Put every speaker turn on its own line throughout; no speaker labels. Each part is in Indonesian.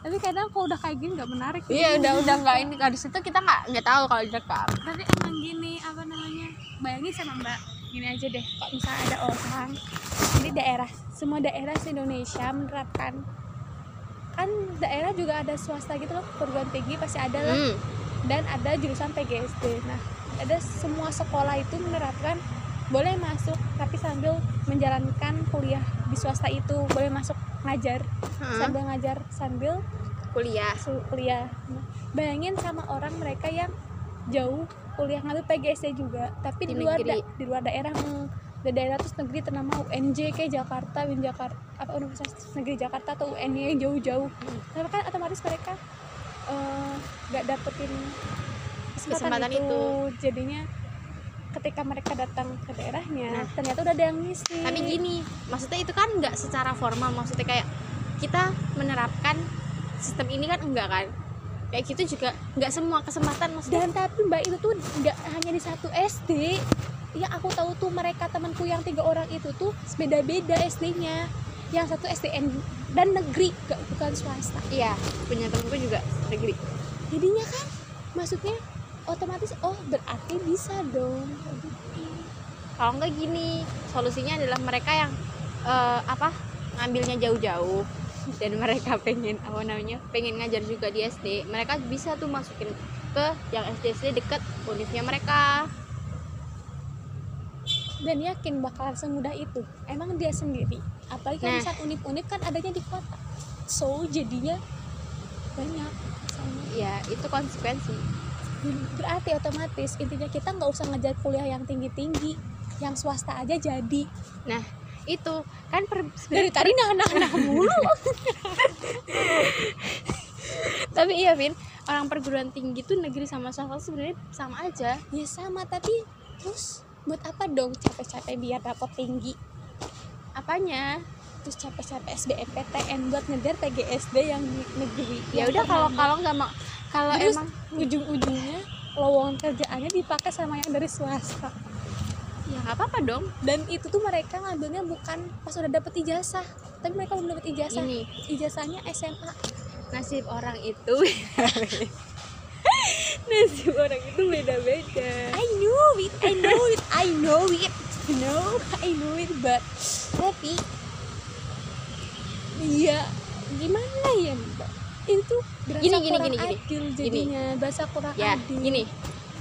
tapi kadang kalau udah kayak gini nggak menarik.
Iya udah udah nggak ini kalau di situ kita nggak nggak tahu kalau dekat
tapi emang gini apa namanya bayangin sama mbak gini aja deh kok misalnya ada orang di daerah semua daerah se Indonesia menerapkan kan daerah juga ada swasta gitu loh perguruan tinggi pasti ada lah.
Hmm.
dan ada jurusan PGSD nah ada semua sekolah itu menerapkan boleh masuk tapi sambil menjalankan kuliah di swasta itu boleh masuk ngajar
Hmm.
sambil ngajar sambil
kuliah
su- kuliah bayangin sama orang mereka yang jauh kuliah ngambil PGSD juga tapi di,
Di
luar da- di luar daerah hmm, di daerah terus negeri ternama UNJ kayak Jakarta Win Jakarta apa Universitas Negeri Jakarta atau UNY yang jauh-jauh tapi kan otomatis mereka eh, nggak dapetin kesempatan,
Kesempatan
itu.
itu.
jadinya ketika mereka datang ke daerahnya
Nah.
ternyata udah ada yang ngisi
tapi gini maksudnya itu kan nggak secara formal maksudnya kayak kita menerapkan sistem ini kan enggak kan? Kayak gitu juga nggak semua kesempatan maksudnya.
Dan tapi mbak itu tuh nggak hanya di satu SD ya aku tahu tuh mereka temanku yang tiga orang itu tuh beda-beda SD-nya yang satu SDN dan negeri gak, bukan swasta.
Iya punya temenku juga negeri.
Jadinya kan maksudnya otomatis oh berarti bisa dong.
Kalau nggak gini solusinya adalah mereka yang eh, apa ngambilnya jauh-jauh. Dan mereka pengen apa namanya pengen ngajar juga di SD mereka bisa tuh masukin ke yang SD SD deket univnya mereka.
Dan yakin bakalan semudah itu. Emang dia sendiri. Apalagi kan
Nah.
misal unip-unip kan adanya di kota. So jadinya banyak. Sama
ya itu konsekuensi
berarti otomatis intinya kita nggak usah ngejar kuliah yang tinggi-tinggi yang swasta aja jadi.
Nah itu kan per,
dari tadi nah nah nah mulu.
Tapi iya Vin orang perguruan tinggi tuh negeri sama swasta sebenarnya sama aja.
Ya sama tapi terus buat apa dong capek-capek biar dapat tinggi?
Apanya
terus capek-capek SBMPTN buat ngejar PGSD yang di negeri.
Ya udah kalau kalau nggak mau kalau emang
ujung-ujungnya lowongan kerjaannya dipakai sama yang dari swasta.
Ya nggak apa-apa dong.
Dan itu tuh mereka ngambilnya bukan pas udah dapet ijazah tapi mereka belum dapet ijazah.
Ini.
Ijazahnya SMA
nasib orang itu nasib orang itu beda-beda.
I know it, I know it, I know it, you know, I know it, but tapi iya. Gimana ya mbak? Itu berasa
Gini, gini,
kurang
gini, gini.
adil jadinya bahasa kurang
ya
adil.
gini.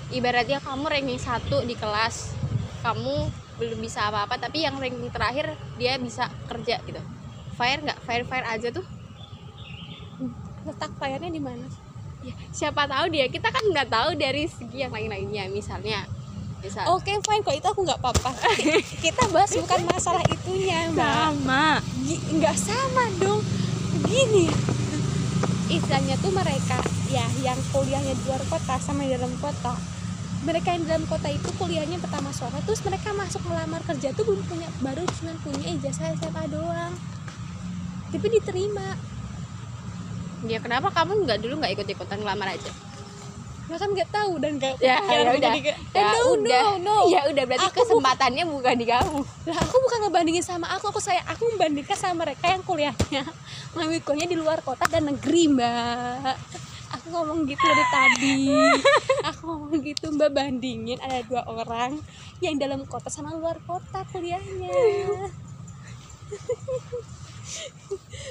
Ibaratnya kamu ranking satu di kelas kamu belum bisa apa-apa tapi yang ranking terakhir dia bisa kerja gitu. Fire nggak? Fire fire aja tuh.
Letak payarnya di mana?
Ya, siapa tahu dia. Kita kan nggak tahu dari segi yang lain-lainnya. Misalnya
oke fine. Kok itu aku nggak apa-apa. Kita bahas bukan masalah itunya mbak.
Sama.
Nggak sama dong. Begini. Istilahnya tuh mereka ya yang kuliahnya di luar kota sama di dalam kota. Mereka yang di dalam kota itu kuliahnya pertama sore terus mereka masuk melamar kerja tuh belum punya baru cuma punya ijazah SMA doang. Tapi diterima.
Ya kenapa kamu nggak dulu nggak ikut-ikutan ngelamar aja
mereka nggak tahu dan nggak
ya ya udah.
jadi
ya
"Eh, no,
udah.
no no.
Ya udah berarti
Aku bukan-
kesempatannya bukan di kamu.
Lah aku bukan ngebandingin sama aku. Aku saya aku membandingkan sama mereka yang kuliahnya. Ngambil kuliahnya di luar kota dan negeri mbak. Aku ngomong gitu dari tadi. Aku ngomong gitu mbak bandingin ada dua orang yang dalam kota sama luar kota kuliahnya.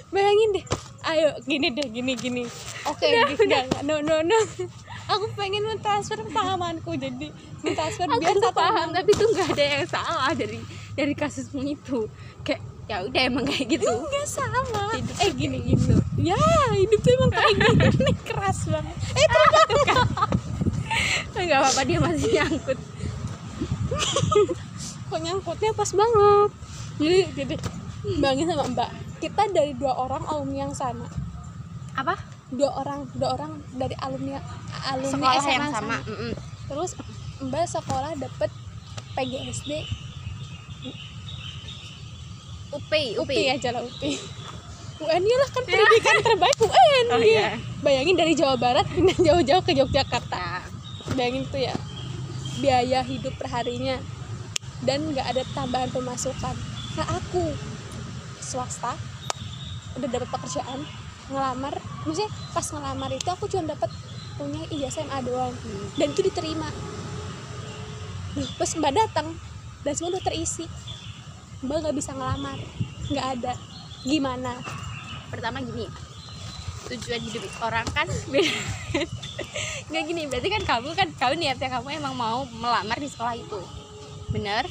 Bayangin deh. Ayo gini deh gini gini. Oke enggak enggak no no no aku pengen mentransfer pahamanku jadi mentransfer
aku
biar
tuh paham tapi tuh nggak ada yang salah dari dari kasusmu itu kayak ya udah emang kayak gitu
Enggak sama.
Hidup
eh gini gitu. Ya, hidup tuh emang kayak gini keras banget. Eh,
nggak apa-apa dia masih nyangkut
kok nyangkutnya pas banget. Jadi, jadi bangin sama Mbak. Kita dari dua orang alumni yang sama.
apa
Dua orang, dua orang dari alumni alumni
sekolah
SMA
yang sama Mm-mm.
Terus Mbak sekolah dapet PGSD
UPI
UPI aja lah UPI. UN ya lah kan pendidikan terbaik UN
Oh, iya.
Bayangin dari Jawa Barat pindah jauh-jauh ke Yogyakarta.
Nah,
bayangin tuh ya biaya hidup perharinya dan nggak ada tambahan pemasukan nah aku swasta udah dapat pekerjaan ngelamar maksudnya pas ngelamar itu aku cuma dapat punya ijazah SMA doang.
Hmm.
dan itu diterima. Pas mbak datang dan semua udah terisi mbak nggak bisa ngelamar. Nggak ada. Gimana?
Pertama gini tujuan hidup orang kan beda. Nggak gini berarti kan kamu kan kamu niatnya kamu emang mau melamar di sekolah itu. Bener?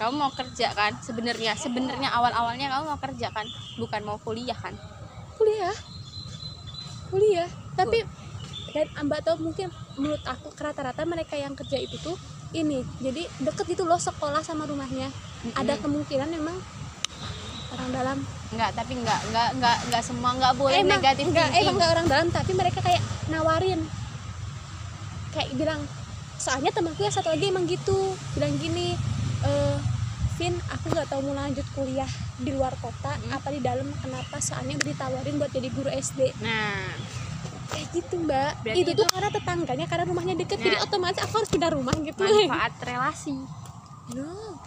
Kamu mau kerja kan? Sebenarnya sebenarnya awal awalnya kamu mau kerja kan? Bukan mau kuliah kan
kuliah. Kuliah. Tapi dan mbak tahu mungkin menurut aku rata-rata mereka yang kerja itu tuh ini jadi deket gitu loh sekolah sama rumahnya. Ada kemungkinan memang orang dalam.
Nggak tapi nggak nggak nggak nggak semua nggak boleh
emang
negatif
enggak
thinking.
emang enggak orang dalam tapi mereka kayak nawarin. Kayak bilang soalnya temanku yang satu lagi emang gitu bilang gini eh Vin aku nggak tahu mau lanjut kuliah di luar kota
Hmm.
apa di dalam kenapa soalnya udah ditawarin buat jadi guru SD
nah.
Kayak gitu mbak.
Berarti
itu,
itu-
tuh karena tetangganya karena rumahnya deket jadi
Nah.
otomatis aku harus pindah rumah gitu.
Manfaat relasi.
No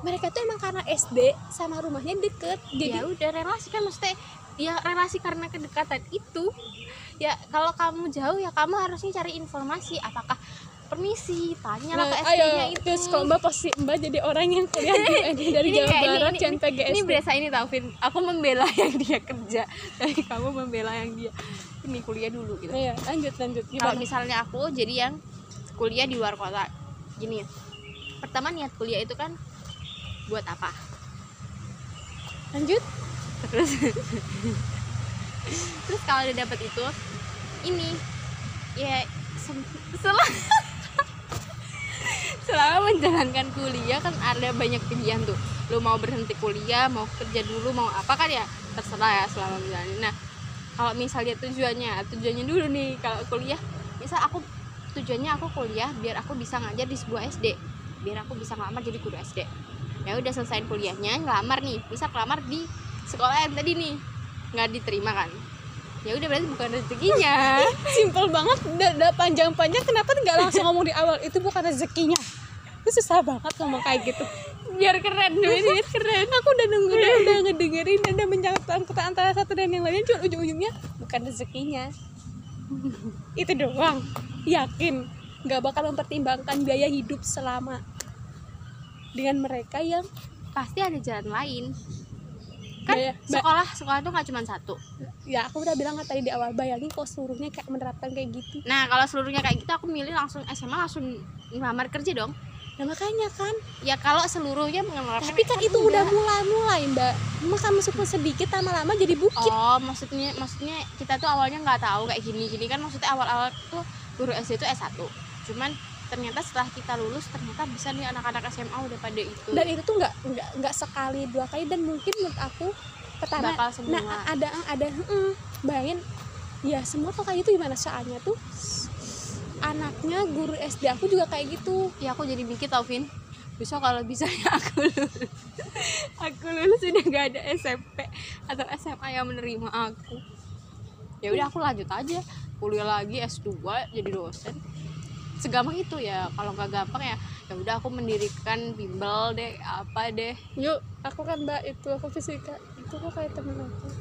mereka tuh emang karena SD sama rumahnya deket
ya
jadi
udah relasi kan maksudnya ya relasi karena kedekatan itu ya kalau kamu jauh ya kamu harusnya cari informasi apakah permisi tanya lah
nah,
ke
ayo.
SD-nya itu
terus kalau mbak pasti mbak jadi orang yang kuliah di dari
Ini
Jawa
kayak- ini-
Barat
ini-
dan PGS
ini berasa ini tau Vin. Aku membela yang dia kerja. Tapi kamu membela yang dia. Ini kuliah dulu gitu.
Iya, lanjut lanjut.
Kalau misalnya aku jadi yang kuliah di luar kota gini. Pertama niat kuliah itu kan buat apa?
Lanjut?
terus terus kalau udah dapet itu ini. Ya sem- sel- selama menjalankan kuliah kan ada banyak pilihan tuh. Lu mau berhenti kuliah mau kerja dulu mau apa kan ya terserah ya selama menjalani. Nah kalau misalnya tujuannya tujuannya dulu nih kalau kuliah misal aku tujuannya aku kuliah biar aku bisa ngajar di sebuah SD biar aku bisa ngelamar jadi guru SD ya udah selesai kuliahnya ngelamar nih bisa ngelamar di sekolah yang tadi nih. Nggak diterima kan? Ya udah berarti bukan rezekinya.
Simpel banget, udah panjang-panjang kenapa nggak langsung ngomong di awal? Itu bukan rezekinya? Itu susah banget ngomong kayak gitu.
biar keren biar keren.
Aku udah nunggu, udah, udah ngedengerin, udah mencatat kata antara satu dan yang lainnya, cuma ujung-ujungnya bukan rezekinya. itu doang, yakin. Nggak bakal mempertimbangkan biaya hidup selama dengan mereka yang
pasti ada jalan lain. Kan
Baya-
sekolah sekolah tuh nggak cuma satu.
Ya aku udah bilang kan tadi di awal bayangin kok seluruhnya kayak menerapkan kayak gitu.
Nah kalau seluruhnya kayak gitu aku milih langsung SMA langsung ngelamar kerja dong
nah makanya kan.
Ya kalau seluruhnya menerapkan
tapi kan itu udah mulai-mulai mbak. Maka meskipun sedikit lama-lama jadi bukit.
Oh maksudnya maksudnya kita tuh awalnya nggak tahu kayak gini gini kan maksudnya awal-awal tuh guru SD itu S1 cuman ternyata setelah kita lulus ternyata bisa nih anak-anak SMA udah pada itu
dan itu tuh nggak nggak nggak sekali dua kali. Dan mungkin menurut aku pertama
bakal semua.
nah ada ada mm, bayangin. Ya semua tuh kayak gitu gimana? Soalnya tuh anaknya guru SD aku juga kayak gitu.
Ya aku jadi mikir tau Vin. Besok kalau bisa ya aku lulus aku lulus udah gak ada SMP atau SMA yang menerima aku. Ya udah aku lanjut aja. Kuliah lagi S2 jadi dosen. Segampang itu ya kalau nggak gampang ya ya udah aku mendirikan bimbel deh apa deh.
Yuk aku kan mbak itu aku fisika. Itu kok kayak temen aku